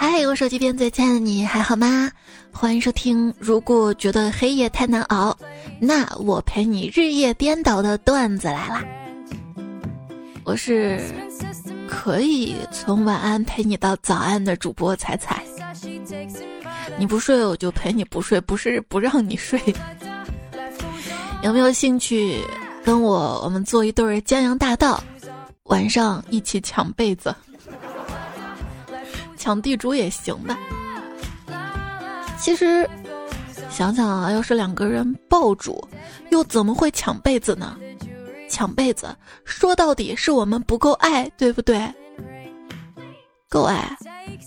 嗨，我手机边最亲爱的你还好吗？欢迎收听。如果觉得黑夜太难熬，那我陪你日夜颠倒的段子来啦。我是可以从晚安陪你到早安的主播彩彩。你不睡我就陪你不睡，不是不让你睡。有没有兴趣跟我我们做一对江洋大盗，晚上一起抢被子？抢地主也行吧。其实想想啊，要是两个人抱住，又怎么会抢被子呢？抢被子说到底是我们不够爱，对不对？够爱，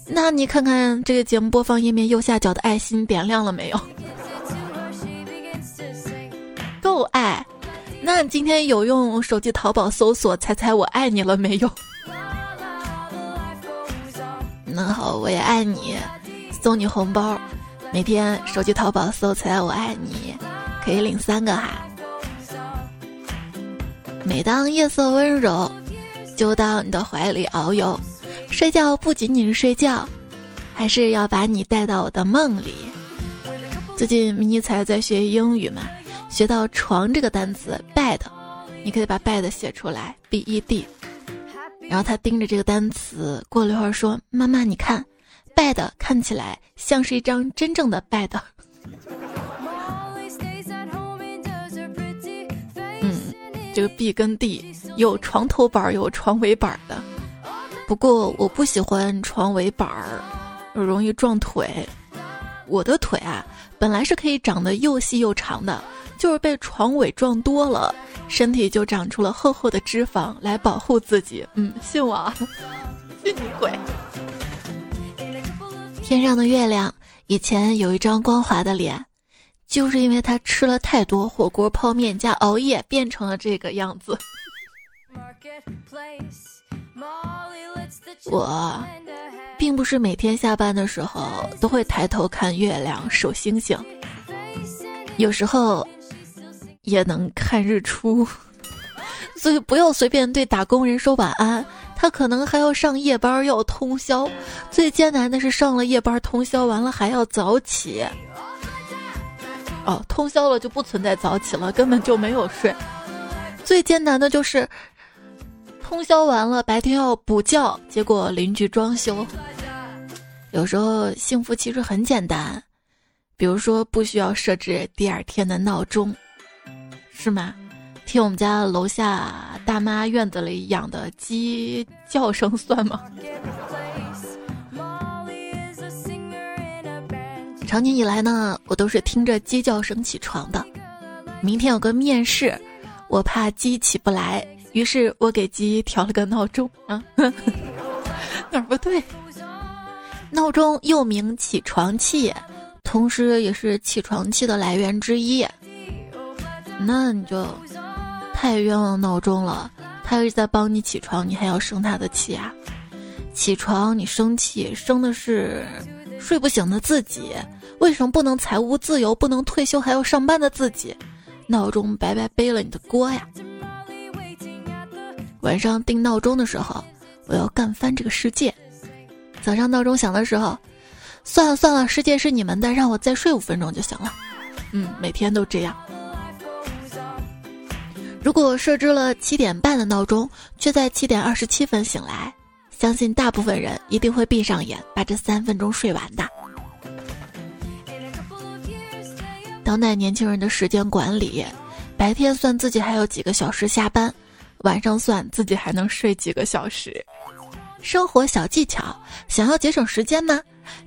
那你看看这个节目播放页面右下角的爱心点亮了没有？够爱，那今天有用手机淘宝搜索“猜猜我爱你”了没有？那好，我也爱你，送你红包。每天手机淘宝搜“起来我爱你”，可以领三个哈。每当夜色温柔，就到你的怀里遨游。睡觉不仅仅是睡觉，还是要把你带到我的梦里。最近迷你才在学英语嘛，学到床这个单词 bed，你可以把 bed 写出来，b e d。然后他盯着这个单词，过了一会儿说：“妈妈，你看，bed 看起来像是一张真正的 bed。”嗯，这个 b 跟 d 有床头板儿有床尾板儿的，不过我不喜欢床尾板儿，容易撞腿。我的腿啊，本来是可以长得又细又长的，就是被床尾撞多了。身体就长出了厚厚的脂肪来保护自己。嗯，信我，信你鬼！天上的月亮以前有一张光滑的脸，就是因为他吃了太多火锅、泡面加熬夜，变成了这个样子。我并不是每天下班的时候都会抬头看月亮、数星星，有时候。也能看日出，所以不要随便对打工人说晚安。他可能还要上夜班，要通宵。最艰难的是上了夜班通宵完了还要早起。哦，通宵了就不存在早起了，根本就没有睡。最艰难的就是通宵完了白天要补觉，结果邻居装修。有时候幸福其实很简单，比如说不需要设置第二天的闹钟。是吗？听我们家楼下大妈院子里养的鸡叫声算吗？长年以来呢，我都是听着鸡叫声起床的。明天有个面试，我怕鸡起不来，于是我给鸡调了个闹钟啊。哪儿不对？闹钟又名起床气，同时也是起床气的来源之一。那你就太冤枉闹钟了，他一直在帮你起床，你还要生他的气啊？起床你生气，生的是睡不醒的自己。为什么不能财务自由，不能退休还要上班的自己？闹钟白白背了你的锅呀！晚上定闹钟的时候，我要干翻这个世界。早上闹钟响的时候，算了算了，世界是你们的，让我再睡五分钟就行了。嗯，每天都这样。如果设置了七点半的闹钟，却在七点二十七分醒来，相信大部分人一定会闭上眼，把这三分钟睡完的。当代年轻人的时间管理，白天算自己还有几个小时下班，晚上算自己还能睡几个小时。生活小技巧，想要节省时间吗？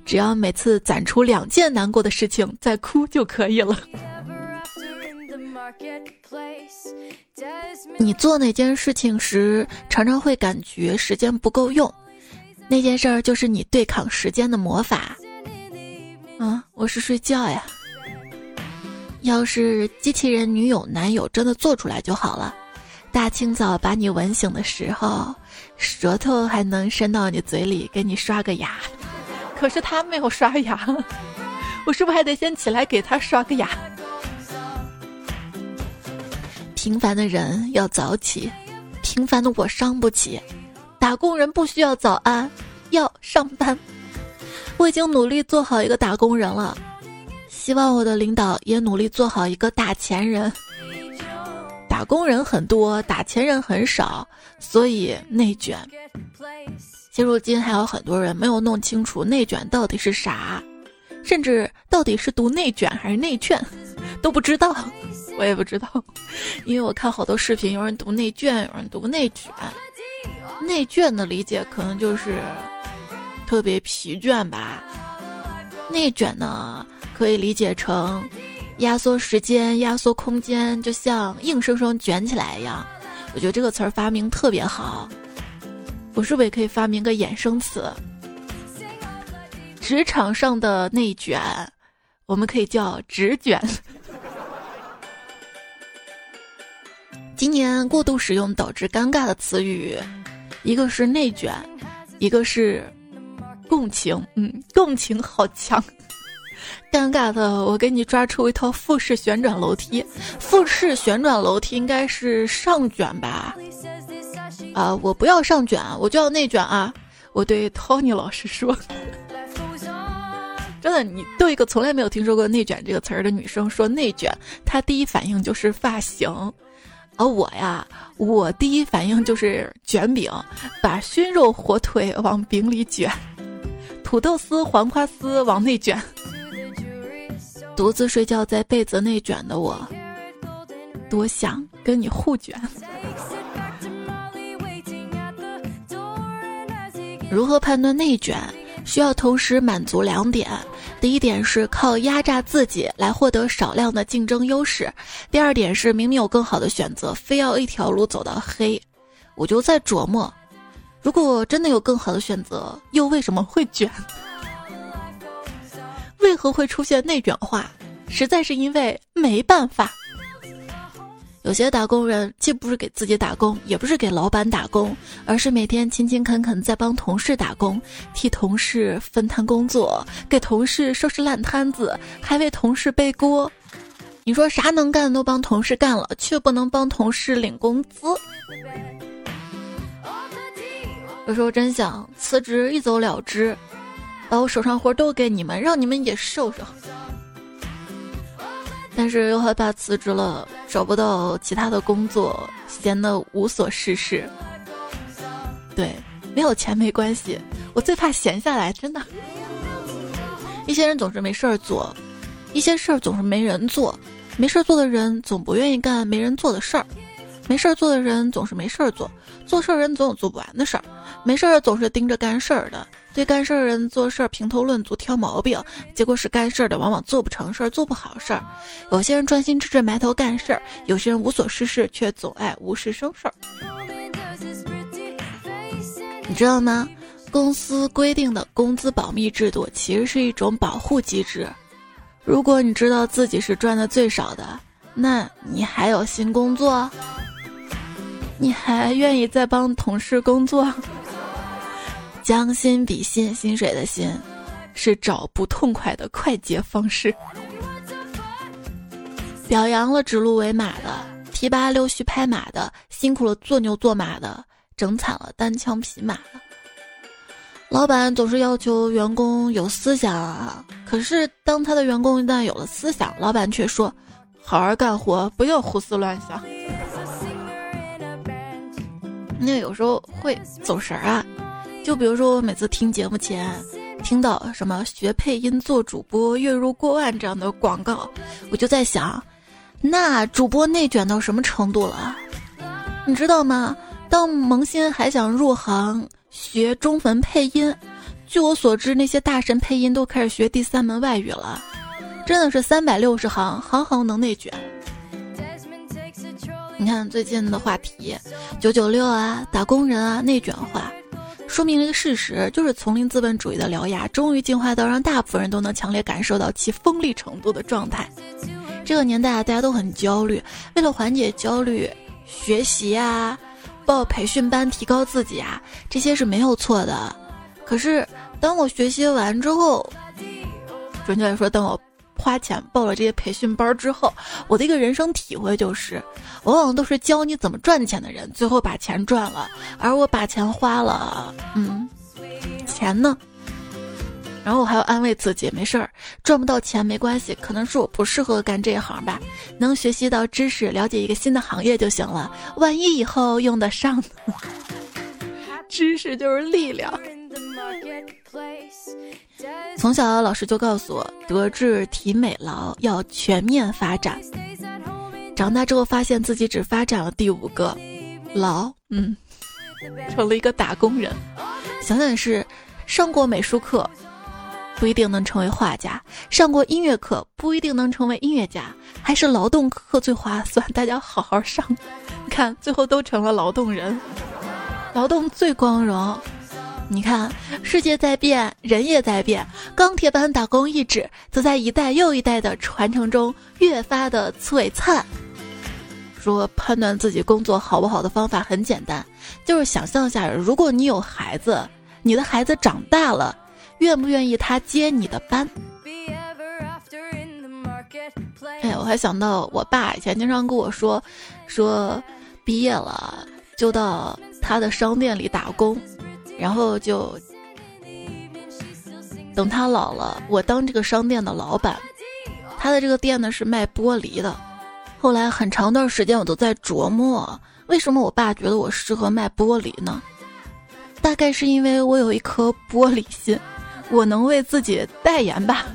只要每次攒出两件难过的事情再哭就可以了。你做哪件事情时，常常会感觉时间不够用，那件事儿就是你对抗时间的魔法。啊，我是睡觉呀。要是机器人女友男友真的做出来就好了，大清早把你吻醒的时候，舌头还能伸到你嘴里给你刷个牙。可是他没有刷牙，我是不是还得先起来给他刷个牙？平凡的人要早起，平凡的我伤不起。打工人不需要早安，要上班。我已经努力做好一个打工人了，希望我的领导也努力做好一个打钱人。打工人很多，打钱人很少，所以内卷。现如今还有很多人没有弄清楚内卷到底是啥，甚至到底是读内卷还是内卷都不知道。我也不知道，因为我看好多视频，有人读内卷，有人读内卷。内卷的理解可能就是特别疲倦吧。内卷呢，可以理解成压缩时间、压缩空间，就像硬生生卷起来一样。我觉得这个词儿发明特别好。我是不是也可以发明个衍生词？职场上的内卷，我们可以叫直卷。今年过度使用导致尴尬的词语，一个是内卷，一个是共情。嗯，共情好强。尴尬的，我给你抓出一套复式旋转楼梯。复式旋转楼梯应该是上卷吧？啊，我不要上卷，我就要内卷啊！我对 Tony 老师说。真的，你对一个从来没有听说过“内卷”这个词儿的女生说内卷，她第一反应就是发型。而我呀，我第一反应就是卷饼，把熏肉火腿往饼里卷，土豆丝、黄瓜丝往内卷。独自睡觉在被子内卷的我，多想跟你互卷。如何判断内卷？需要同时满足两点。第一点是靠压榨自己来获得少量的竞争优势，第二点是明明有更好的选择，非要一条路走到黑。我就在琢磨，如果真的有更好的选择，又为什么会卷？为何会出现内卷化？实在是因为没办法。有些打工人既不是给自己打工，也不是给老板打工，而是每天勤勤恳恳在帮同事打工，替同事分摊工作，给同事收拾烂摊子，还为同事背锅。你说啥能干都帮同事干了，却不能帮同事领工资。有时候真想辞职一走了之，把我手上活都给你们，让你们也受受。但是又害怕辞职了找不到其他的工作，闲得无所事事。对，没有钱没关系，我最怕闲下来，真的。一些人总是没事儿做，一些事儿总是没人做，没事儿做的人总不愿意干没人做的事儿，没事儿做的人总是没事儿做，做事儿人总有做不完的事儿，没事儿总是盯着干事儿的。对干事儿人做事儿评头论足挑毛病，结果是干事儿的往往做不成事儿，做不好事儿。有些人专心致志埋头干事儿，有些人无所事事却总爱无事生事儿。你知道吗？公司规定的工资保密制度其实是一种保护机制。如果你知道自己是赚的最少的，那你还有新工作？你还愿意再帮同事工作？将心比心，薪水的心，是找不痛快的快捷方式。表扬了指鹿为马的，提拔溜须拍马的，辛苦了做牛做马的，整惨了单枪匹马的。老板总是要求员工有思想啊，可是当他的员工一旦有了思想，老板却说：“好好干活，不要胡思乱想。”那有时候会走神儿啊。就比如说，我每次听节目前听到什么学配音做主播月入过万这样的广告，我就在想，那主播内卷到什么程度了？你知道吗？当萌新还想入行学中文配音，据我所知，那些大神配音都开始学第三门外语了，真的是三百六十行，行行能内卷。你看最近的话题，九九六啊，打工人啊，内卷化。说明了一个事实，就是丛林资本主义的獠牙终于进化到让大部分人都能强烈感受到其锋利程度的状态。这个年代啊，大家都很焦虑，为了缓解焦虑，学习啊，报培训班提高自己啊，这些是没有错的。可是当我学习完之后，准确来说，等我。花钱报了这些培训班之后，我的一个人生体会就是，往往都是教你怎么赚钱的人，最后把钱赚了，而我把钱花了，嗯，钱呢？然后我还要安慰自己，没事儿，赚不到钱没关系，可能是我不适合干这一行吧，能学习到知识，了解一个新的行业就行了。万一以后用得上呢，知识就是力量。从小老师就告诉我，德智体美劳要全面发展。长大之后发现自己只发展了第五个，劳，嗯，成了一个打工人。想想是，上过美术课不一定能成为画家，上过音乐课不一定能成为音乐家，还是劳动课最划算。大家好好上，看最后都成了劳动人，劳动最光荣。你看，世界在变，人也在变。钢铁般打工意志，则在一代又一代的传承中越发的璀璨。说判断自己工作好不好的方法很简单，就是想象一下，如果你有孩子，你的孩子长大了，愿不愿意他接你的班？哎，我还想到我爸以前经常跟我说，说毕业了就到他的商店里打工。然后就等他老了，我当这个商店的老板。他的这个店呢是卖玻璃的。后来很长段时间我都在琢磨，为什么我爸觉得我适合卖玻璃呢？大概是因为我有一颗玻璃心，我能为自己代言吧。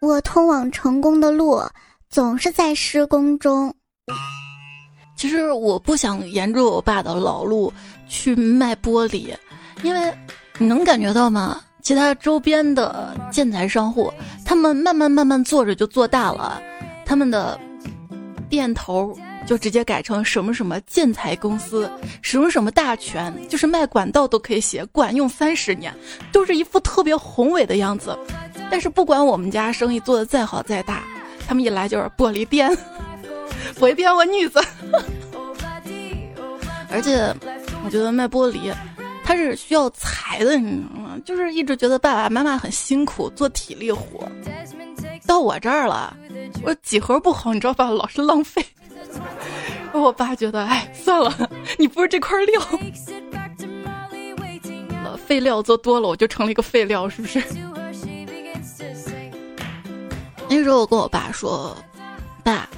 我通往成功的路总是在施工中。其实我不想沿着我爸的老路去卖玻璃，因为你能感觉到吗？其他周边的建材商户，他们慢慢慢慢做着就做大了，他们的店头就直接改成什么什么建材公司，什么什么大全，就是卖管道都可以写管用三十年，都是一副特别宏伟的样子。但是不管我们家生意做的再好再大，他们一来就是玻璃店。回骗我女子，而且我觉得卖玻璃，它是需要财的，你知道吗？就是一直觉得爸爸妈妈很辛苦做体力活，到我这儿了，我几何不好，你知道吧？老是浪费。我爸觉得，哎，算了，你不是这块料，废料做多了，我就成了一个废料，是不是？那时候我跟我爸说，爸。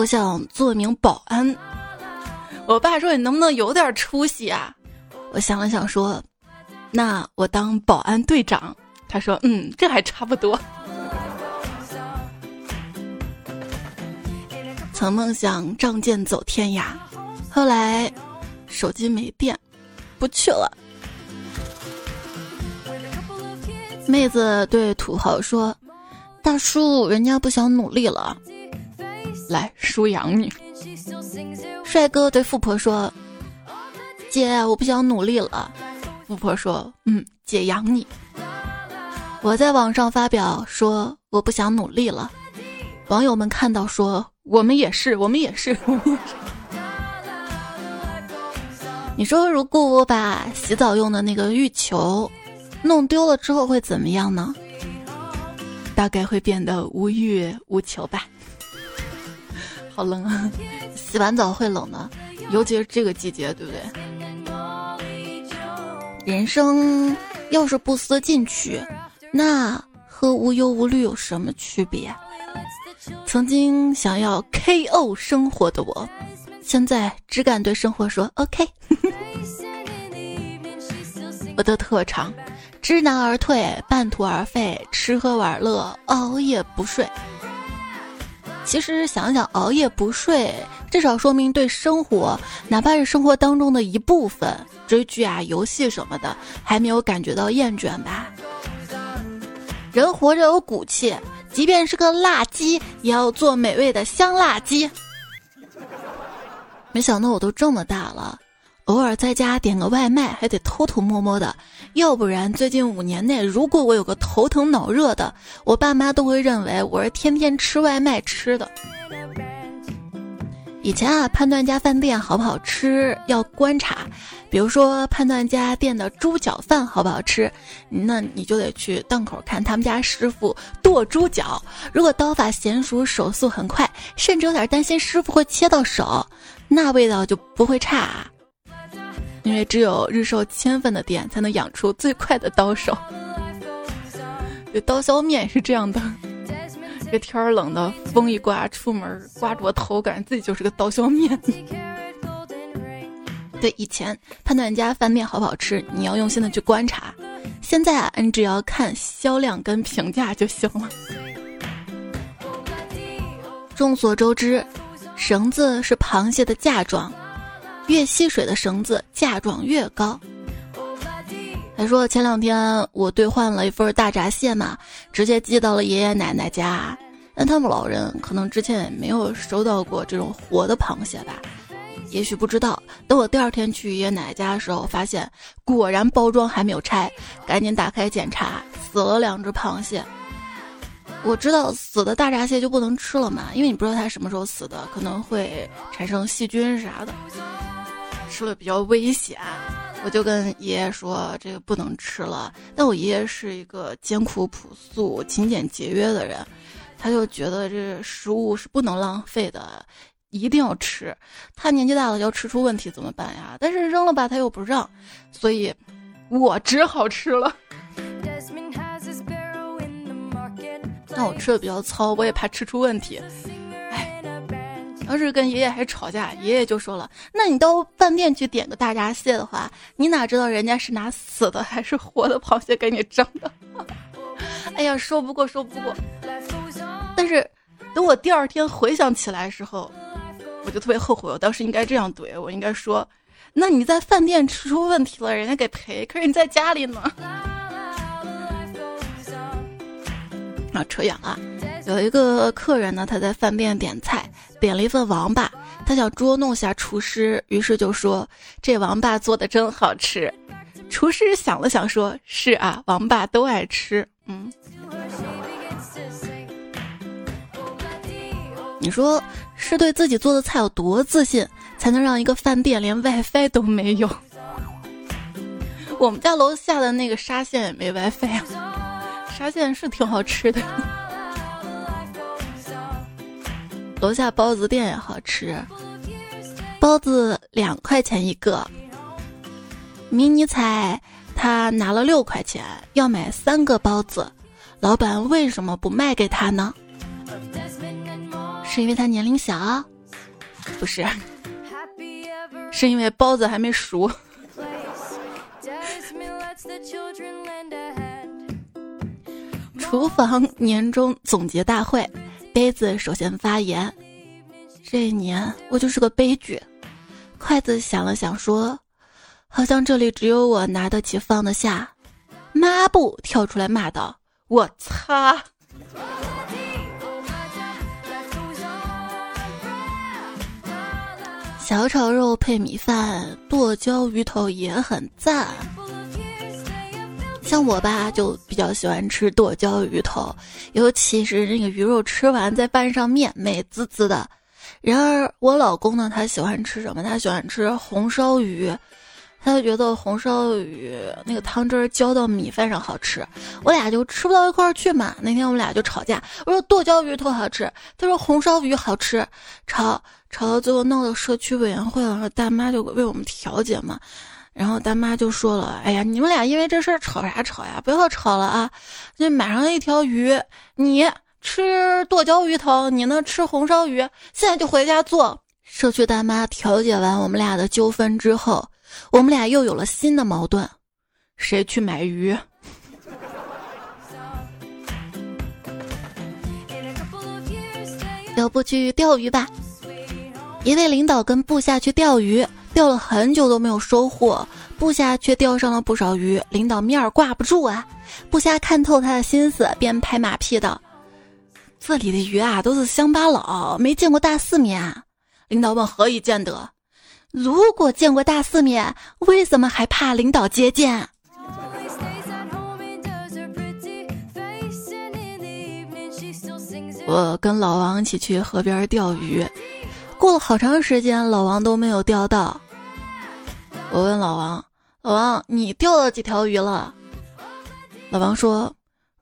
我想做名保安。我爸说：“你能不能有点出息啊？”我想了想说：“那我当保安队长。”他说：“嗯，这还差不多。”曾梦想仗剑走天涯，后来手机没电，不去了。妹子对土豪说：“大叔，人家不想努力了。”来，叔养你。帅哥对富婆说：“姐，我不想努力了。”富婆说：“嗯，姐养你。”我在网上发表说：“我不想努力了。”网友们看到说：“我们也是，我们也是。”你说，如果我把洗澡用的那个浴球弄丢了之后会怎么样呢？大概会变得无欲无求吧。好冷啊！洗完澡会冷的，尤其是这个季节，对不对？人生要是不思进取，那和无忧无虑有什么区别？曾经想要 KO 生活的我，现在只敢对生活说 OK。我的特长：知难而退，半途而废，吃喝玩乐，熬夜不睡。其实想想，熬夜不睡，至少说明对生活，哪怕是生活当中的一部分，追剧啊、游戏什么的，还没有感觉到厌倦吧。人活着有骨气，即便是个辣鸡，也要做美味的香辣鸡。没想到我都这么大了。偶尔在家点个外卖还得偷偷摸摸的，要不然最近五年内，如果我有个头疼脑热的，我爸妈都会认为我是天天吃外卖吃的。以前啊，判断家饭店好不好吃要观察，比如说判断家店的猪脚饭好不好吃，那你就得去档口看他们家师傅剁猪脚，如果刀法娴熟，手速很快，甚至有点担心师傅会切到手，那味道就不会差。因为只有日售千份的店才能养出最快的刀手。这刀削面是这样的，这天儿冷的，风一刮，出门刮着我头，感觉自己就是个刀削面。对，以前判断一家饭店好不好吃，你要用心的去观察。现在啊，你只要看销量跟评价就行了。众所周知，绳子是螃蟹的嫁妆，越吸水的绳子嫁妆越高。还说前两天我兑换了一份大闸蟹嘛，直接寄到了爷爷奶奶家，但他们老人可能之前也没有收到过这种活的螃蟹吧。也许不知道，等我第二天去爷爷奶奶家的时候，发现果然包装还没有拆，赶紧打开检查，死了两只螃蟹。我知道死的大闸蟹就不能吃了嘛，因为你不知道它什么时候死的，可能会产生细菌啥的，吃了比较危险。我就跟爷爷说这个不能吃了，但我爷爷是一个艰苦朴素、勤俭节约的人，他就觉得这食物是不能浪费的。一定要吃，他年纪大了要吃出问题怎么办呀？但是扔了吧他又不让，所以我只好吃了。但我吃的比较糙，我也怕吃出问题。哎，要是跟爷爷还吵架，爷爷就说了：“那你到饭店去点个大闸蟹的话，你哪知道人家是拿死的还是活的螃蟹给你蒸的？” 哎呀，说不过说不过。但是等我第二天回想起来的时候。我就特别后悔，我当时应该这样怼，我应该说：“那你在饭店吃出问题了，人家给赔。可是你在家里呢。”啊，扯远了。有一个客人呢，他在饭店点菜，点了一份王八，他想捉弄下厨师，于是就说：“这王八做的真好吃。”厨师想了想说：“是啊，王八都爱吃。”嗯，你说。是对自己做的菜有多自信，才能让一个饭店连 WiFi 都没有？我们家楼下的那个沙县也没 WiFi 啊。沙县是挺好吃的，楼下包子店也好吃，包子两块钱一个。迷你彩他拿了六块钱，要买三个包子，老板为什么不卖给他呢？是因为他年龄小，不是，是因为包子还没熟。厨房年终总结大会，杯子首先发言。这一年我就是个悲剧。筷子想了想说：“好像这里只有我拿得起放得下。”抹布跳出来骂道：“我擦！”小炒肉配米饭，剁椒鱼头也很赞。像我吧，就比较喜欢吃剁椒鱼头，尤其是那个鱼肉吃完再拌上面，美滋滋的。然而我老公呢，他喜欢吃什么？他喜欢吃红烧鱼。他就觉得红烧鱼那个汤汁浇到米饭上好吃，我俩就吃不到一块儿去嘛。那天我们俩就吵架，我说剁椒鱼头好吃，他说红烧鱼好吃，吵吵到最后闹到社区委员会了，大妈就为我们调解嘛。然后大妈就说了：“哎呀，你们俩因为这事儿吵啥吵呀？不要吵了啊！那买上一条鱼，你吃剁椒鱼头，你呢吃红烧鱼，现在就回家做。”社区大妈调解完我们俩的纠纷之后。我们俩又有了新的矛盾，谁去买鱼？要不去钓鱼吧？一位领导跟部下去钓鱼，钓了很久都没有收获，部下却钓上了不少鱼，领导面儿挂不住啊！部下看透他的心思，便拍马屁道：“这里的鱼啊，都是乡巴佬，没见过大世面。”啊。”领导问：“何以见得？”如果见过大世面，为什么还怕领导接见？我跟老王一起去河边钓鱼，过了好长时间，老王都没有钓到。我问老王：“老王，你钓了几条鱼了？”老王说：“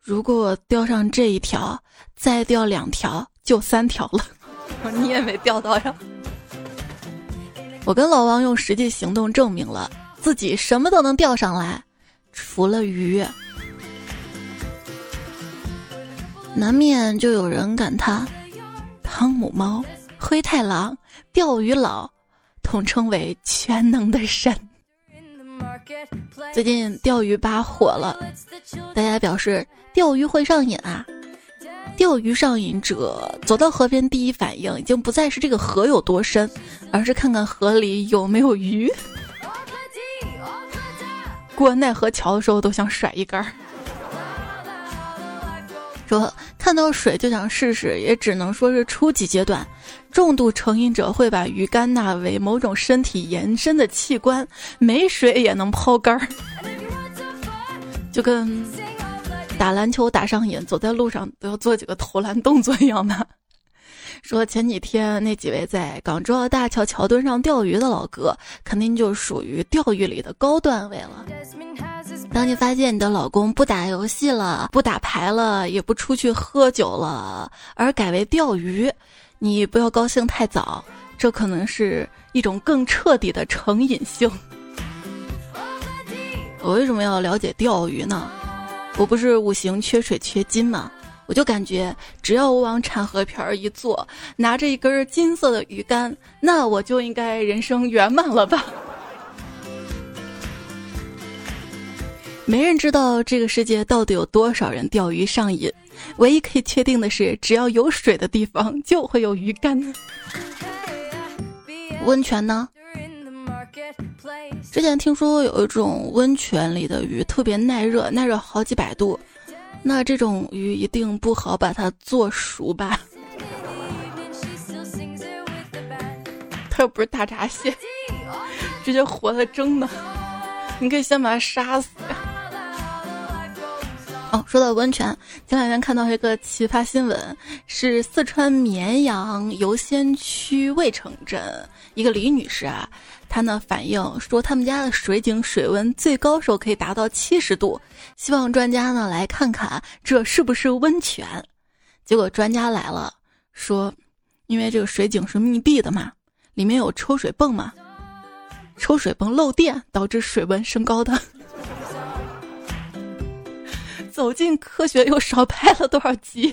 如果钓上这一条，再钓两条，就三条了。”：“你也没钓到呀。”我跟老王用实际行动证明了，自己什么都能钓上来，除了鱼。难免就有人感叹：汤姆猫、灰太狼、钓鱼佬，统称为全能的神。最近钓鱼吧火了，大家表示钓鱼会上瘾啊！钓鱼上瘾者走到河边，第一反应已经不再是这个河有多深，而是看看河里有没有鱼。过奈何桥的时候都想甩一根儿。说看到水就想试试，也只能说是初级阶段。重度成瘾者会把鱼竿纳为某种身体延伸的器官，没水也能抛竿儿，就跟打篮球打上瘾，走在路上都要做几个投篮动作一样的。说前几天那几位在港珠澳大桥桥墩上钓鱼的老哥，肯定就属于钓鱼里的高段位了。当你发现你的老公不打游戏了，不打牌了，也不出去喝酒了，而改为钓鱼，你不要高兴太早，这可能是一种更彻底的成瘾性。我为什么要了解钓鱼呢？我不是五行缺水缺金吗？我就感觉，只要我往产河边儿一坐，拿着一根金色的鱼竿，那我就应该人生圆满了吧。没人知道这个世界到底有多少人钓鱼上瘾，唯一可以确定的是，只要有水的地方就会有鱼竿。温泉呢？之前听说有一种温泉里的鱼特别耐热，耐热好几百度，那这种鱼一定不好把它做熟吧？它又不是大闸蟹，直接活的蒸的，你可以先把它杀死。哦，说到温泉，前两天看到一个奇葩新闻，是四川绵阳游仙区渭城镇一个李女士啊，她呢反映说他们家的水井水温最高时候可以达到七十度，希望专家呢来看看这是不是温泉。结果专家来了，说因为这个水井是密闭的嘛，里面有抽水泵嘛，抽水泵漏电导致水温升高的。走进科学又少拍了多少集？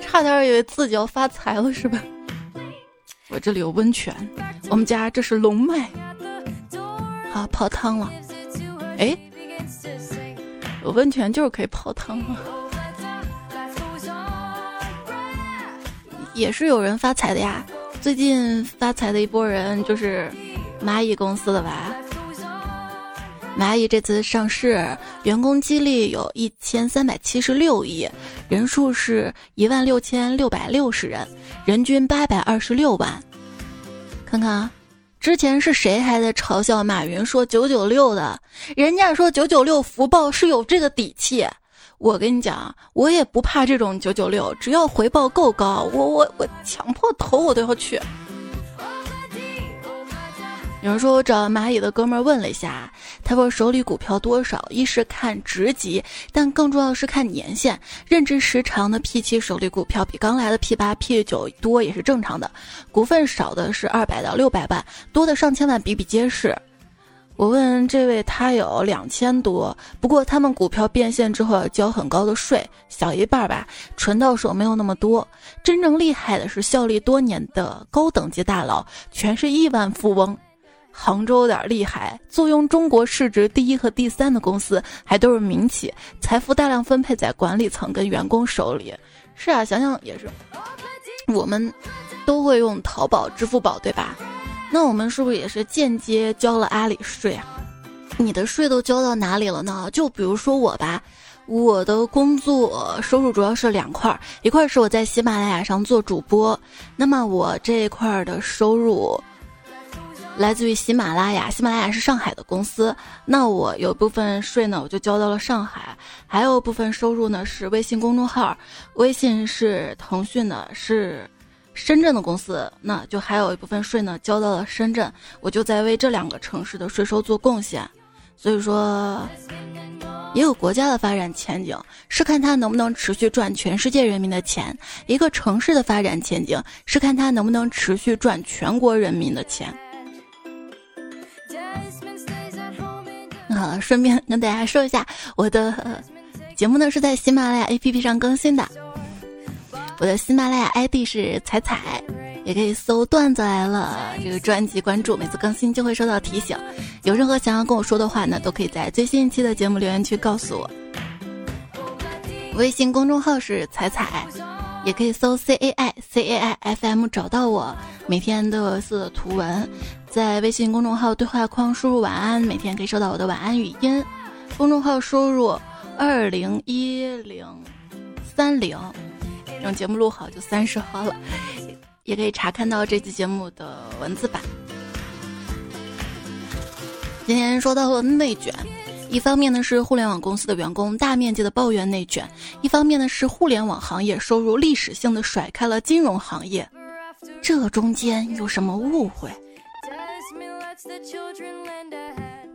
差点以为自己要发财了是吧？我这里有温泉，我们家这是龙脉，好泡汤了。哎，有温泉就是可以泡汤了。也是有人发财的呀，最近发财的一波人就是蚂蚁公司的吧。蚂蚁这次上市，员工激励有一千三百七十六亿，人数是一万六千六百六十人，人均八百二十六万。看看啊，之前是谁还在嘲笑马云说九九六的？人家说九九六福报是有这个底气。我跟你讲，我也不怕这种九九六，只要回报够高，我我我强迫头我都要去。有人说我找蚂蚁的哥们儿问了一下，他说手里股票多少，一是看职级，但更重要的是看年限。任职时长的 P 七手里股票比刚来的 P 八、P 九多也是正常的。股份少的是二百到六百万，多的上千万比比皆是。我问这位，他有两千多，不过他们股票变现之后要交很高的税，小一半吧，纯到手没有那么多。真正厉害的是效力多年的高等级大佬，全是亿万富翁。杭州有点厉害，坐拥中国市值第一和第三的公司，还都是民企，财富大量分配在管理层跟员工手里。是啊，想想也是，我们都会用淘宝、支付宝，对吧？那我们是不是也是间接交了阿里税啊？你的税都交到哪里了呢？就比如说我吧，我的工作收入主要是两块，一块是我在喜马拉雅上做主播，那么我这一块的收入。来自于喜马拉雅，喜马拉雅是上海的公司，那我有部分税呢，我就交到了上海，还有部分收入呢是微信公众号，微信是腾讯的，是深圳的公司，那就还有一部分税呢交到了深圳，我就在为这两个城市的税收做贡献，所以说，也有国家的发展前景是看它能不能持续赚全世界人民的钱，一个城市的发展前景是看它能不能持续赚全国人民的钱。啊，顺便跟大家说一下，我的节目呢是在喜马拉雅 APP 上更新的。我的喜马拉雅 ID 是彩彩，也可以搜“段子来了”这个专辑关注，每次更新就会收到提醒。有任何想要跟我说的话呢，都可以在最新一期的节目留言区告诉我。微信公众号是彩彩，也可以搜 C A I C A I F M 找到我。每天都有四图文，在微信公众号对话框输入“晚安”，每天可以收到我的晚安语音。公众号输入二零一零三零。等节目录好就三十号了，也可以查看到这期节目的文字版。今天说到了内卷，一方面呢是互联网公司的员工大面积的抱怨内卷，一方面呢是互联网行业收入历史性的甩开了金融行业，这中间有什么误会？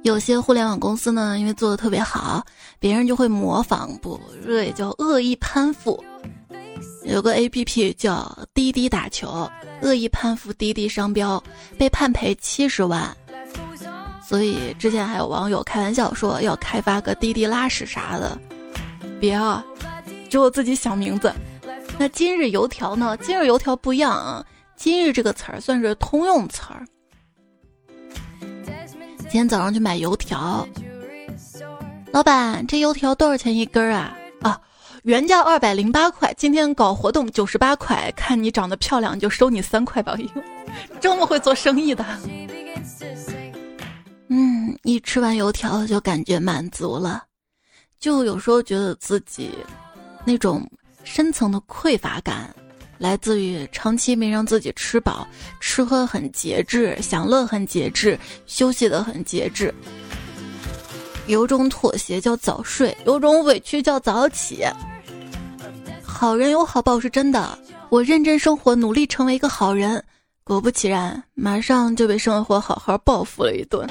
有些互联网公司呢，因为做的特别好，别人就会模仿，不，这也叫恶意攀附。有个 A P P 叫滴滴打球，恶意攀附滴滴商标，被判赔七十万。所以之前还有网友开玩笑说要开发个滴滴拉屎啥的，别啊，只有自己想名字。那今日油条呢？今日油条不一样啊，今日这个词儿算是通用词儿。今天早上去买油条，老板，这油条多少钱一根啊？啊。原价二百零八块，今天搞活动九十八块。看你长得漂亮，就收你三块吧。这么会做生意的，嗯，一吃完油条就感觉满足了，就有时候觉得自己那种深层的匮乏感，来自于长期没让自己吃饱，吃喝很节制，享乐很节制，休息的很节制。有种妥协叫早睡，有种委屈叫早起。好人有好报是真的，我认真生活，努力成为一个好人，果不其然，马上就被生活好好报复了一顿。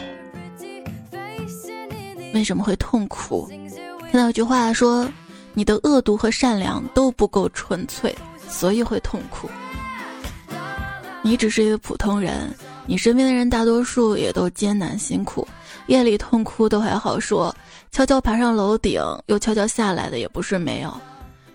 为什么会痛苦？听到一句话说，你的恶毒和善良都不够纯粹，所以会痛苦。你只是一个普通人，你身边的人大多数也都艰难辛苦。夜里痛哭都还好说，悄悄爬上楼顶又悄悄下来的也不是没有。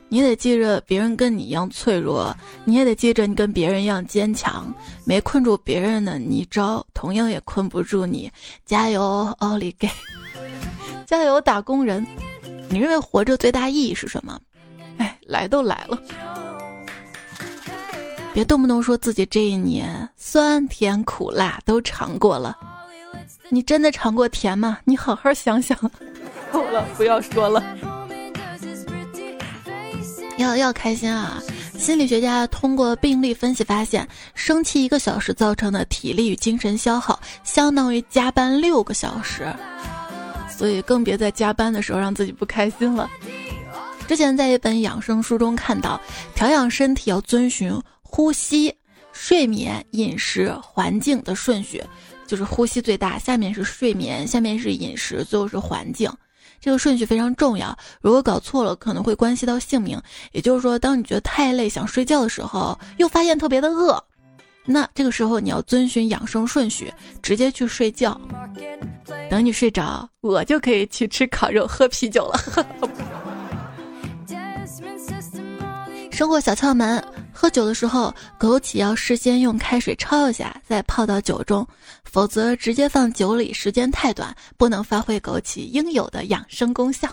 你得记着，别人跟你一样脆弱，你也得记着，你跟别人一样坚强。没困住别人的泥沼，同样也困不住你。加油，奥利给！加油，打工人！你认为活着最大意义是什么？哎，来都来了，别动不动说自己这一年酸甜苦辣都尝过了。你真的尝过甜吗？你好好想想。够了，不要说了。要要开心啊！心理学家通过病例分析发现，生气一个小时造成的体力与精神消耗，相当于加班六个小时。所以更别在加班的时候让自己不开心了。之前在一本养生书中看到，调养身体要遵循呼吸、睡眠、饮食、环境的顺序。就是呼吸最大，下面是睡眠，下面是饮食，最后是环境。这个顺序非常重要，如果搞错了，可能会关系到性命。也就是说，当你觉得太累想睡觉的时候，又发现特别的饿，那这个时候你要遵循养生顺序，直接去睡觉。等你睡着，我就可以去吃烤肉、喝啤酒了。生活小窍门。喝酒的时候，枸杞要事先用开水焯一下，再泡到酒中，否则直接放酒里时间太短，不能发挥枸杞应有的养生功效。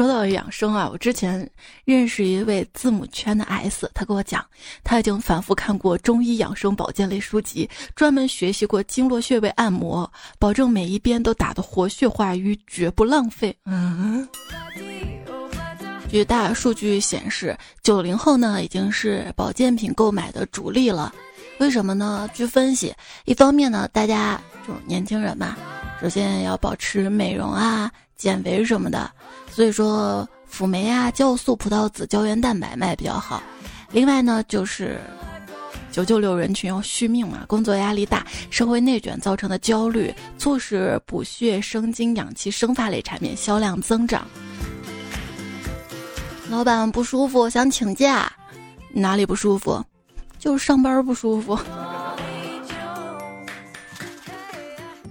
说到养生啊，我之前认识一位字母圈的 S，他跟我讲，他已经反复看过中医养生保健类书籍，专门学习过经络穴位按摩，保证每一边都打得活血化瘀，绝不浪费。嗯。据大数据显示，九零后呢已经是保健品购买的主力了。为什么呢？据分析，一方面呢，大家就年轻人嘛，首先要保持美容啊、减肥什么的，所以说辅酶啊、酵素、葡萄籽、胶原蛋白卖比较好。另外呢，就是九九六人群要续命嘛，工作压力大、社会内卷造成的焦虑，促使补血、生津、养气、生发类产品销量增长。老板不舒服，想请假，哪里不舒服？就是上班不舒服。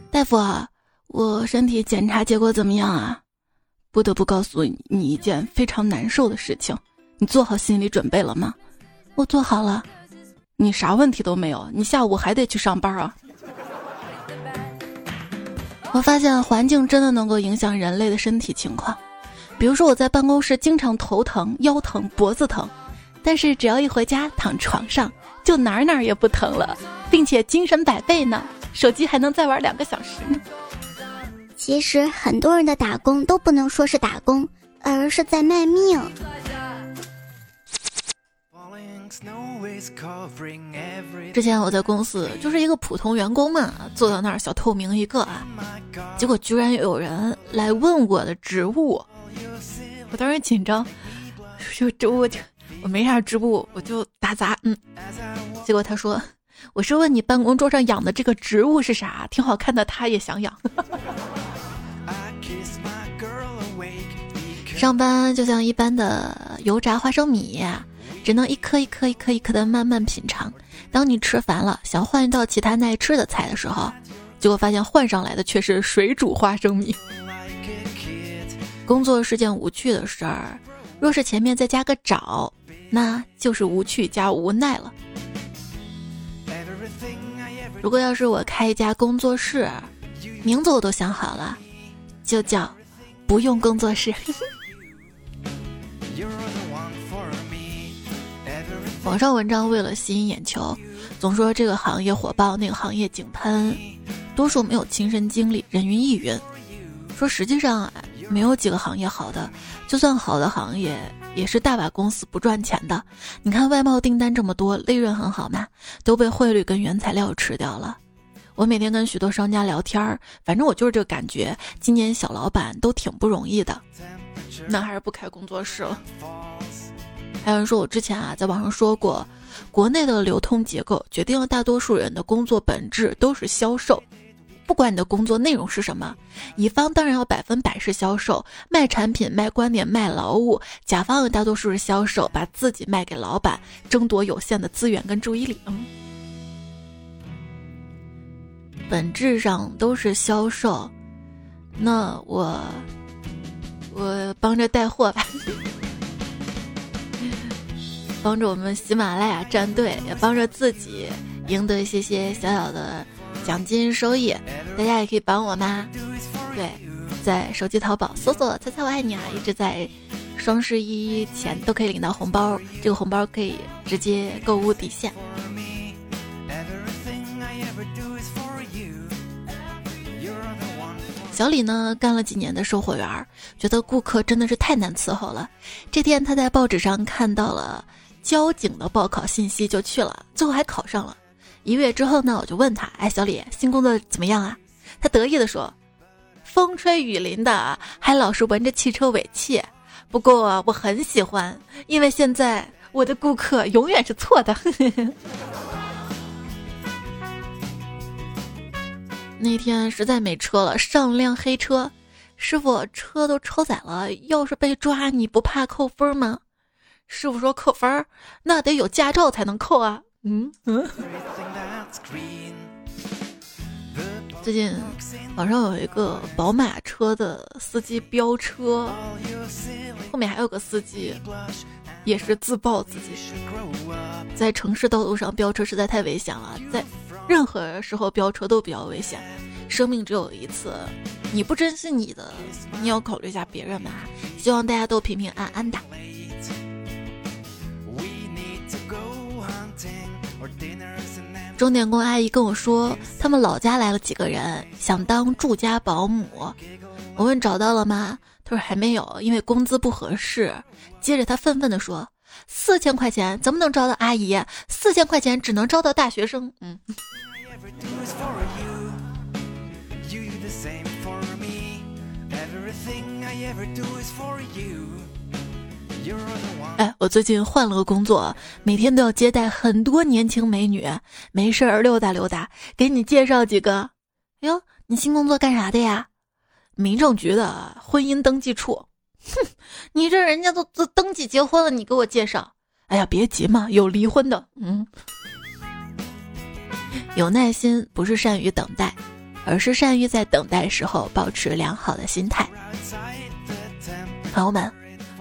大夫，我身体检查结果怎么样啊？不得不告诉你一件非常难受的事情，你做好心理准备了吗？我做好了。你啥问题都没有，你下午还得去上班啊。我发现环境真的能够影响人类的身体情况，比如说我在办公室经常头疼、腰疼、脖子疼，但是只要一回家躺床上，就哪儿哪儿也不疼了，并且精神百倍呢，手机还能再玩两个小时呢。其实很多人的打工都不能说是打工，而是在卖命。之前我在公司就是一个普通员工嘛，坐到那儿小透明一个啊，结果居然有人来问我的职务，我当时紧张，就就我就我没啥职务，我就打杂，嗯，结果他说我是问你办公桌上养的这个植物是啥，挺好看的，他也想养。上班就像一般的油炸花生米。只能一颗一颗一颗一颗的慢慢品尝。当你吃烦了，想换一道其他耐吃的菜的时候，结果发现换上来的却是水煮花生米。工作是件无趣的事儿，若是前面再加个找，那就是无趣加无奈了。如果要是我开一家工作室，名字我都想好了，就叫“不用工作室”。网上文章为了吸引眼球，总说这个行业火爆，那个行业井喷，多数没有亲身经历，人云亦云。说实际上啊，没有几个行业好的，就算好的行业，也是大把公司不赚钱的。你看外贸订单这么多，利润很好吗？都被汇率跟原材料吃掉了。我每天跟许多商家聊天儿，反正我就是这个感觉。今年小老板都挺不容易的，那还是不开工作室了。还有人说，我之前啊在网上说过，国内的流通结构决定了大多数人的工作本质都是销售，不管你的工作内容是什么，乙方当然要百分百是销售，卖产品、卖观点、卖劳务；甲方大多数是销售，把自己卖给老板，争夺有限的资源跟注意力。嗯，本质上都是销售，那我我帮着带货吧。帮着我们喜马拉雅战队，也帮着自己赢得一些些小小的奖金收益。大家也可以帮我吗？对，在手机淘宝搜索“猜猜我爱你”啊，一直在双十一前都可以领到红包，这个红包可以直接购物抵现。小李呢，干了几年的售货员，觉得顾客真的是太难伺候了。这天他在报纸上看到了。交警的报考信息就去了，最后还考上了。一个月之后呢，我就问他：“哎，小李，新工作怎么样啊？”他得意的说：“风吹雨淋的，还老是闻着汽车尾气。不过我很喜欢，因为现在我的顾客永远是错的。”那天实在没车了，上辆黑车，师傅，车都超载了，要是被抓，你不怕扣分吗？师傅说扣分儿，那得有驾照才能扣啊。嗯嗯。最近网上有一个宝马车的司机飙车，后面还有个司机也是自曝自己在城市道路上飙车实在太危险了，在任何时候飙车都比较危险，生命只有一次，你不珍惜你的，你要考虑一下别人吧。希望大家都平平安安的。钟点工阿姨跟我说，他们老家来了几个人，想当住家保姆。我问找到了吗？他说还没有，因为工资不合适。接着他愤愤地说：“四千块钱怎么能招到阿姨？四千块钱只能招到大学生。”嗯。哎，我最近换了个工作，每天都要接待很多年轻美女，没事儿溜达溜达，给你介绍几个。哟，你新工作干啥的呀？民政局的婚姻登记处。哼，你这人家都都登记结婚了，你给我介绍？哎呀，别急嘛，有离婚的。嗯，有耐心不是善于等待，而是善于在等待时候保持良好的心态。朋友们，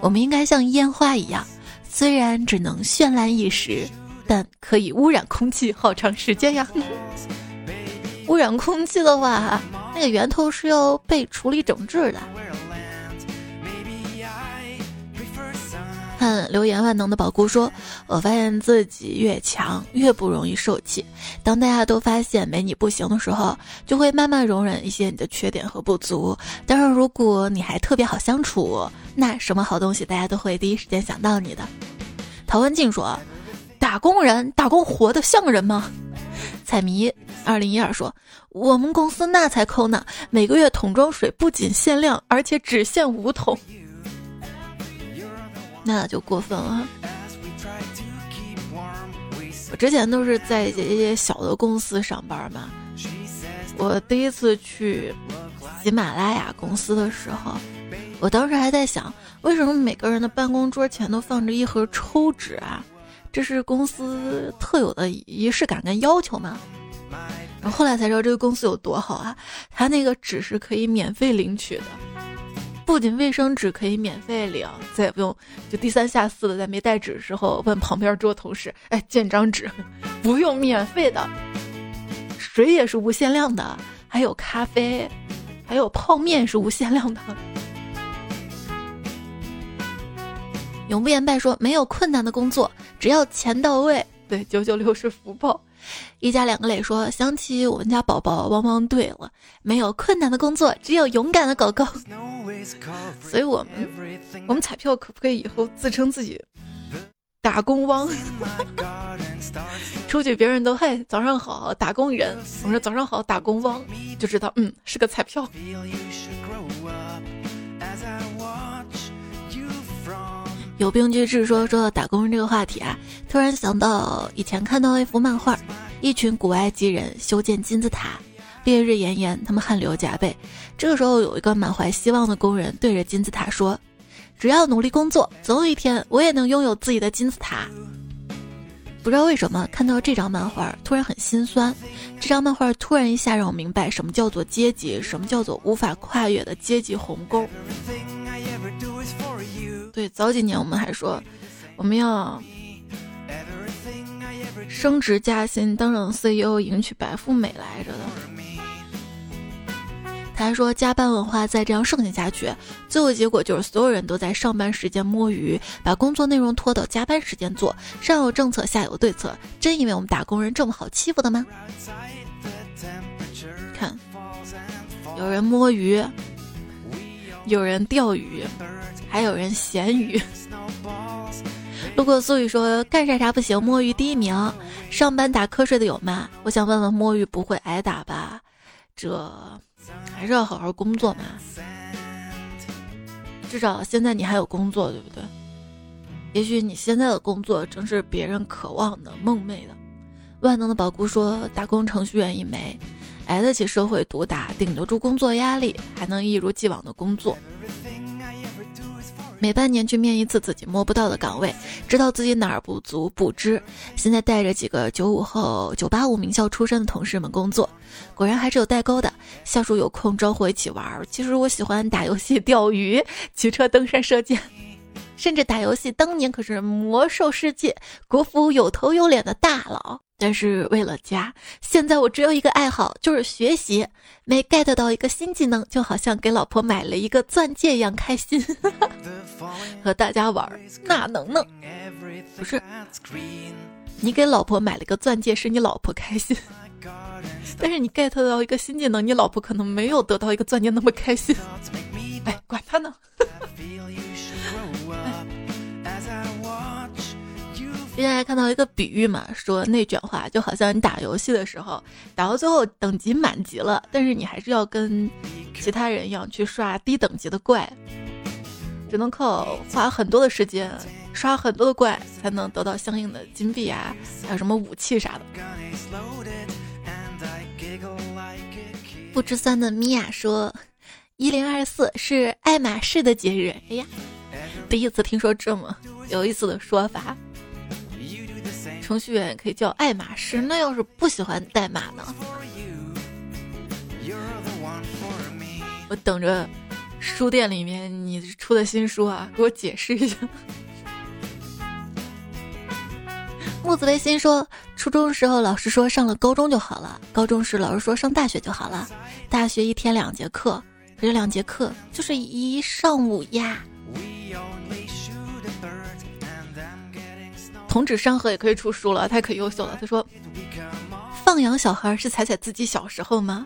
我们应该像烟花一样，虽然只能绚烂一时，但可以污染空气好长时间呀。污染空气的话，那个源头是要被处理整治的。看留言万能的宝姑说：“我发现自己越强越不容易受气。当大家都发现没你不行的时候，就会慢慢容忍一些你的缺点和不足。当然，如果你还特别好相处，那什么好东西大家都会第一时间想到你的。”陶文静说：“打工人打工活得像人吗？”彩迷二零一二说：“我们公司那才抠呢，每个月桶装水不仅限量，而且只限五桶。”那就过分了。我之前都是在一些小的公司上班嘛。我第一次去喜马拉雅公司的时候，我当时还在想，为什么每个人的办公桌前都放着一盒抽纸啊？这是公司特有的仪式感跟要求吗？然后后来才知道这个公司有多好啊，他那个纸是可以免费领取的。不仅卫生纸可以免费领，再也不用就低三下四的在没带纸的时候问旁边桌同事：“哎，借张纸？” 不用免费的，水也是无限量的，还有咖啡，还有泡面是无限量的。永不言败说：“没有困难的工作，只要钱到位。”对，九九六是福报。一家两个磊说：“想起我们家宝宝汪汪队了，没有困难的工作，只有勇敢的狗狗。”所以，我们我们彩票可不可以以后自称自己打工汪？出去别人都嘿早上好打工人，我说早上好打工汪，就知道嗯是个彩票。有病句治说说打工人这个话题啊，突然想到以前看到一幅漫画，一群古埃及人修建金字塔，烈日炎炎，他们汗流浃背。这个时候有一个满怀希望的工人对着金字塔说：“只要努力工作，总有一天我也能拥有自己的金字塔。”不知道为什么看到这张漫画突然很心酸，这张漫画突然一下让我明白什么叫做阶级，什么叫做无法跨越的阶级鸿沟。对，早几年我们还说，我们要升职加薪，当上 CEO，迎娶白富美来着的。他还说，加班文化再这样盛行下去，最后结果就是所有人都在上班时间摸鱼，把工作内容拖到加班时间做。上有政策，下有对策，真以为我们打工人这么好欺负的吗？看，有人摸鱼，有人钓鱼。还有人咸鱼。路过苏雨说干啥啥不行，摸鱼第一名。上班打瞌睡的有吗？我想问问摸鱼不会挨打吧？这还是要好好工作嘛。至少现在你还有工作，对不对？也许你现在的工作正是别人渴望的、梦寐的。万能的宝姑说，打工程序员一枚，挨得起社会毒打，顶得住工作压力，还能一如既往的工作。每半年去面一次自己摸不到的岗位，知道自己哪儿不足不知。现在带着几个九五后、九八五名校出身的同事们工作，果然还是有代沟的。下属有空招呼一起玩儿。其实我喜欢打游戏、钓鱼、骑车、登山、射箭，甚至打游戏当年可是魔兽世界国服有头有脸的大佬。但是为了家，现在我只有一个爱好，就是学习。没 get 到一个新技能，就好像给老婆买了一个钻戒一样开心。和大家玩，那能呢？不是，你给老婆买了个钻戒，是你老婆开心。但是你 get 到一个新技能，你老婆可能没有得到一个钻戒那么开心。哎，管他呢。之前还看到一个比喻嘛，说内卷化就好像你打游戏的时候，打到最后等级满级了，但是你还是要跟其他人一样去刷低等级的怪，只能靠花很多的时间刷很多的怪，才能得到相应的金币啊，还有什么武器啥的。不知三的米娅说，一零二四是爱马仕的节日。哎呀，第一次听说这么有意思的说法。程序员也可以叫爱马仕，那要是不喜欢代码呢？我等着书店里面你出的新书啊，给我解释一下。木子微心说：初中时候老师说上了高中就好了，高中时老师说上大学就好了，大学一天两节课，可是两节课就是一上午呀。同指山河也可以出书了，太可优秀了。他说：“放养小孩是踩踩自己小时候吗？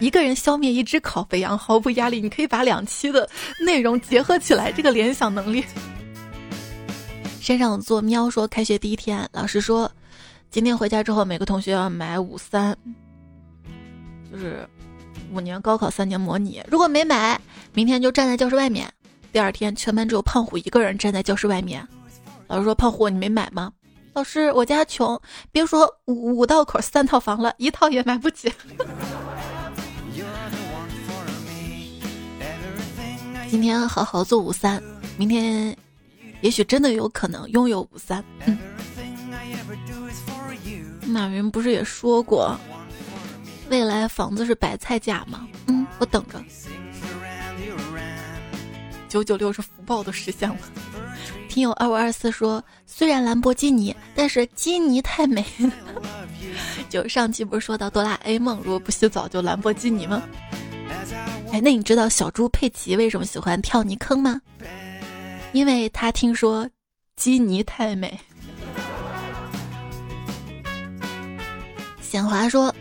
一个人消灭一只烤肥羊毫不压力，你可以把两期的内容结合起来，这个联想能力。”山上做喵说：“开学第一天，老师说，今天回家之后每个同学要买五三，就是五年高考三年模拟。如果没买，明天就站在教室外面。第二天，全班只有胖虎一个人站在教室外面。”老师说：“胖虎，你没买吗？”老师：“我家穷，别说五五道口三套房了，一套也买不起。今天好好做五三，明天也许真的有可能拥有五三。马云不是也说过，未来房子是白菜价吗？嗯，我等着。九九六是福报都实现了。听友二五二四说，虽然兰博基尼，但是基尼太美。就上期不是说到哆啦 A 梦，如果不洗澡就兰博基尼吗？哎，那你知道小猪佩奇为什么喜欢跳泥坑吗？因为他听说基尼太美。显华说，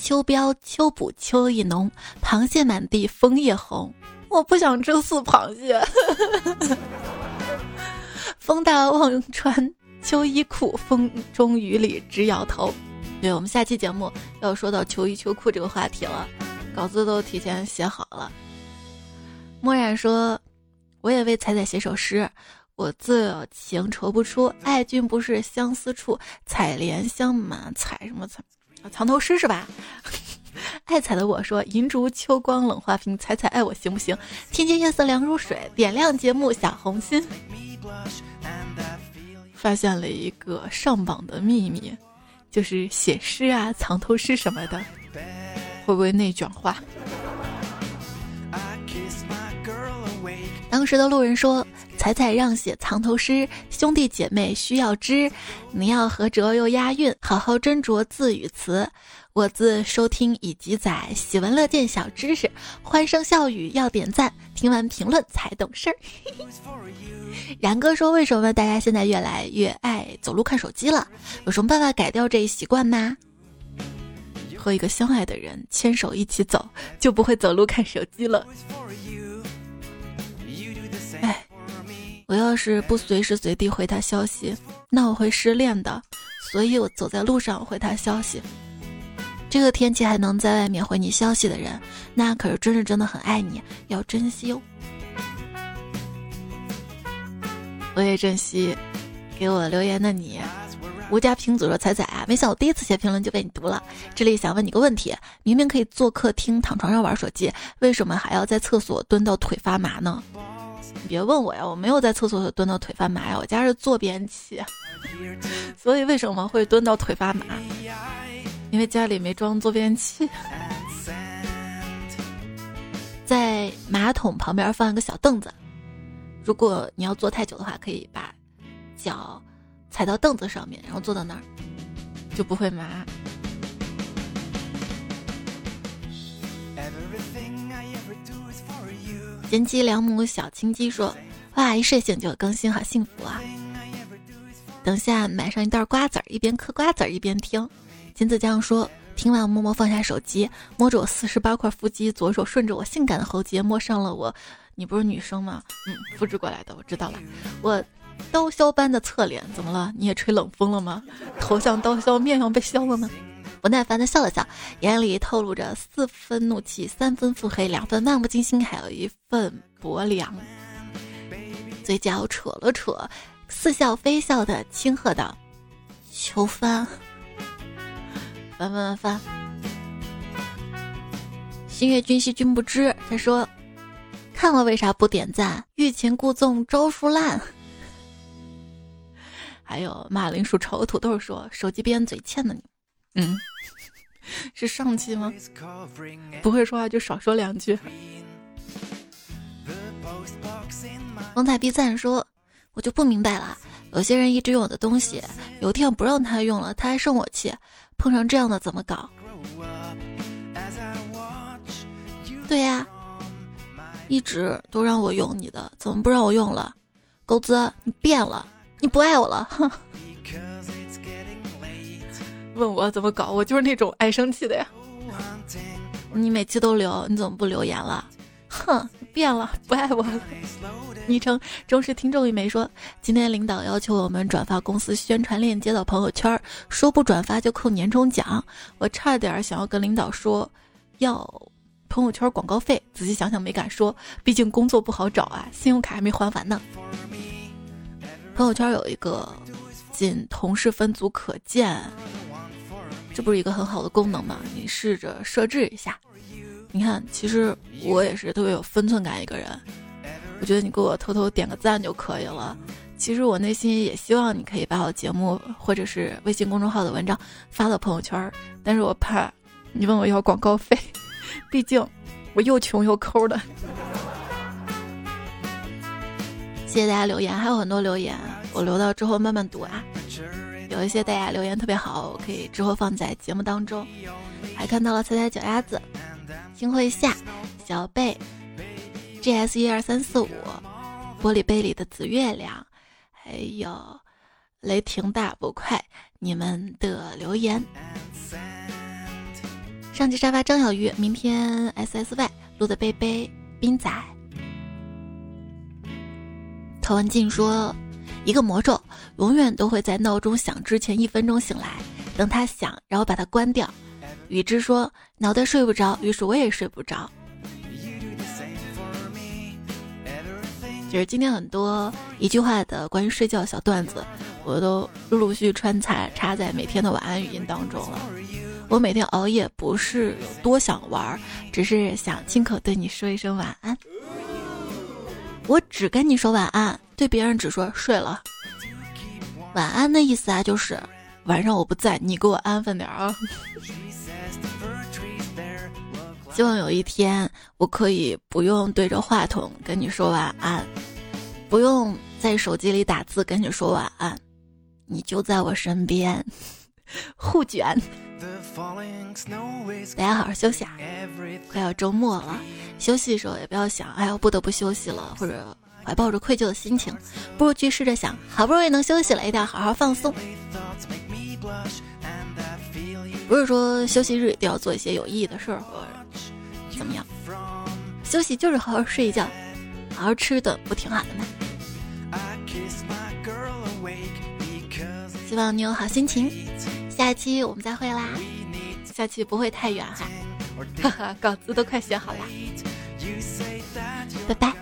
秋膘秋补秋意浓，螃蟹满地枫叶红。我不想吃素螃蟹。风大望穿秋衣裤，风中雨里直摇头。对我们下期节目要说到秋衣秋裤这个话题了，稿子都提前写好了。墨染说：“我也为彩彩写首诗，我自有情愁不出，爱君不是相思处，采莲香满采什么采？藏头诗是吧？” 爱彩的我说：“银烛秋光冷花屏，彩彩爱我行不行？天阶夜色凉如水，点亮节目小红心。”发现了一个上榜的秘密，就是写诗啊、藏头诗什么的，会不会内卷化？当时的路人说：“彩彩让写藏头诗，兄弟姐妹需要知，你要和折又押韵，好好斟酌字与词。”我自收听已记载，喜闻乐见小知识，欢声笑语要点赞，听完评论才懂事儿。然哥说：“为什么大家现在越来越爱走路看手机了？有什么办法改掉这一习惯吗？”和一个相爱的人牵手一起走，就不会走路看手机了。哎，我要是不随时随地回他消息，那我会失恋的。所以我走在路上回他消息。这个天气还能在外面回你消息的人，那可是真是真的很爱你，要珍惜哦。我也珍惜给我留言的你。吴家平子说：“彩彩啊，没想到第一次写评论就被你读了。这里想问你个问题：明明可以坐客厅、躺床上玩手机，为什么还要在厕所蹲到腿发麻呢？你别问我呀，我没有在厕所蹲到腿发麻呀，我家是坐便器，所以为什么会蹲到腿发麻？”因为家里没装坐便器，在马桶旁边放一个小凳子，如果你要坐太久的话，可以把脚踩到凳子上面，然后坐到那儿，就不会麻。贤妻良母小青鸡说：“哇，一睡醒就有更新，好幸福啊！等下买上一袋瓜子儿，一边嗑瓜子儿一边听。”金子酱说：“听完，默默放下手机，摸着我四十八块腹肌，左手顺着我性感的喉结摸上了我。你不是女生吗？嗯，复制过来的，我知道了。我刀削般的侧脸，怎么了？你也吹冷风了吗？头像刀削，面要被削了吗？”不耐烦的笑了笑，眼里透露着四分怒气，三分腹黑，两分漫不经心，还有一份薄凉。嘴角扯了扯，似笑非笑的轻喝道：“求翻。”翻翻翻！心悦君兮君不知。他说：“看了为啥不点赞？欲擒故纵招数烂。”还有马铃薯炒土豆说：“手机边嘴欠的你。”嗯，是上期吗？不会说话就少说两句。王彩必赞说：“我就不明白了，有些人一直用我的东西，有一天不让他用了，他还生我气，碰上这样的怎么搞？”对呀，一直都让我用你的，怎么不让我用了？狗子，你变了，你不爱我了，哼！问我怎么搞，我就是那种爱生气的呀。你每期都留，你怎么不留言了？哼，变了，不爱我了。昵称忠实听众一枚说，今天领导要求我们转发公司宣传链接到朋友圈，说不转发就扣年终奖。我差点想要跟领导说，要朋友圈广告费。仔细想想没敢说，毕竟工作不好找啊，信用卡还没还完呢。朋友圈有一个仅同事分组可见。这不是一个很好的功能吗？你试着设置一下。你看，其实我也是特别有分寸感一个人。我觉得你给我偷偷点个赞就可以了。其实我内心也希望你可以把我节目或者是微信公众号的文章发到朋友圈，但是我怕你问我要广告费，毕竟我又穷又抠的。谢谢大家留言，还有很多留言，我留到之后慢慢读啊。有一些大家留言特别好，我可以之后放在节目当中。还看到了彩彩脚丫子、星会下、小贝、G S 一二三四五、玻璃杯里的紫月亮，还有雷霆大不快，你们的留言。上期沙发张小鱼，明天 S S Y 录的杯杯冰仔。陶文静说。一个魔咒永远都会在闹钟响之前一分钟醒来，等它响，然后把它关掉。雨之说脑袋睡不着，于是我也睡不着。就是今天很多一句话的关于睡觉小段子，我都陆陆续穿插插在每天的晚安语音当中了。我每天熬夜不是有多想玩，只是想亲口对你说一声晚安。我只跟你说晚安。对别人只说睡了，晚安的意思啊，就是晚上我不在，你给我安分点啊。希望有一天我可以不用对着话筒跟你说晚安，不用在手机里打字跟你说晚安，你就在我身边，互卷。大家好好休息啊，快要周末了，休息的时候也不要想，哎呀，不得不休息了，或者。怀抱着愧疚的心情，不如去试着想，好不容易能休息了，一定要好好放松。不是说休息日一定要做一些有意义的事儿，或怎么样？休息就是好好睡一觉，好好吃的，不挺好的吗？希望你有好心情。下期我们再会啦，下期不会太远哈，哈哈，稿子都快写好了，拜拜。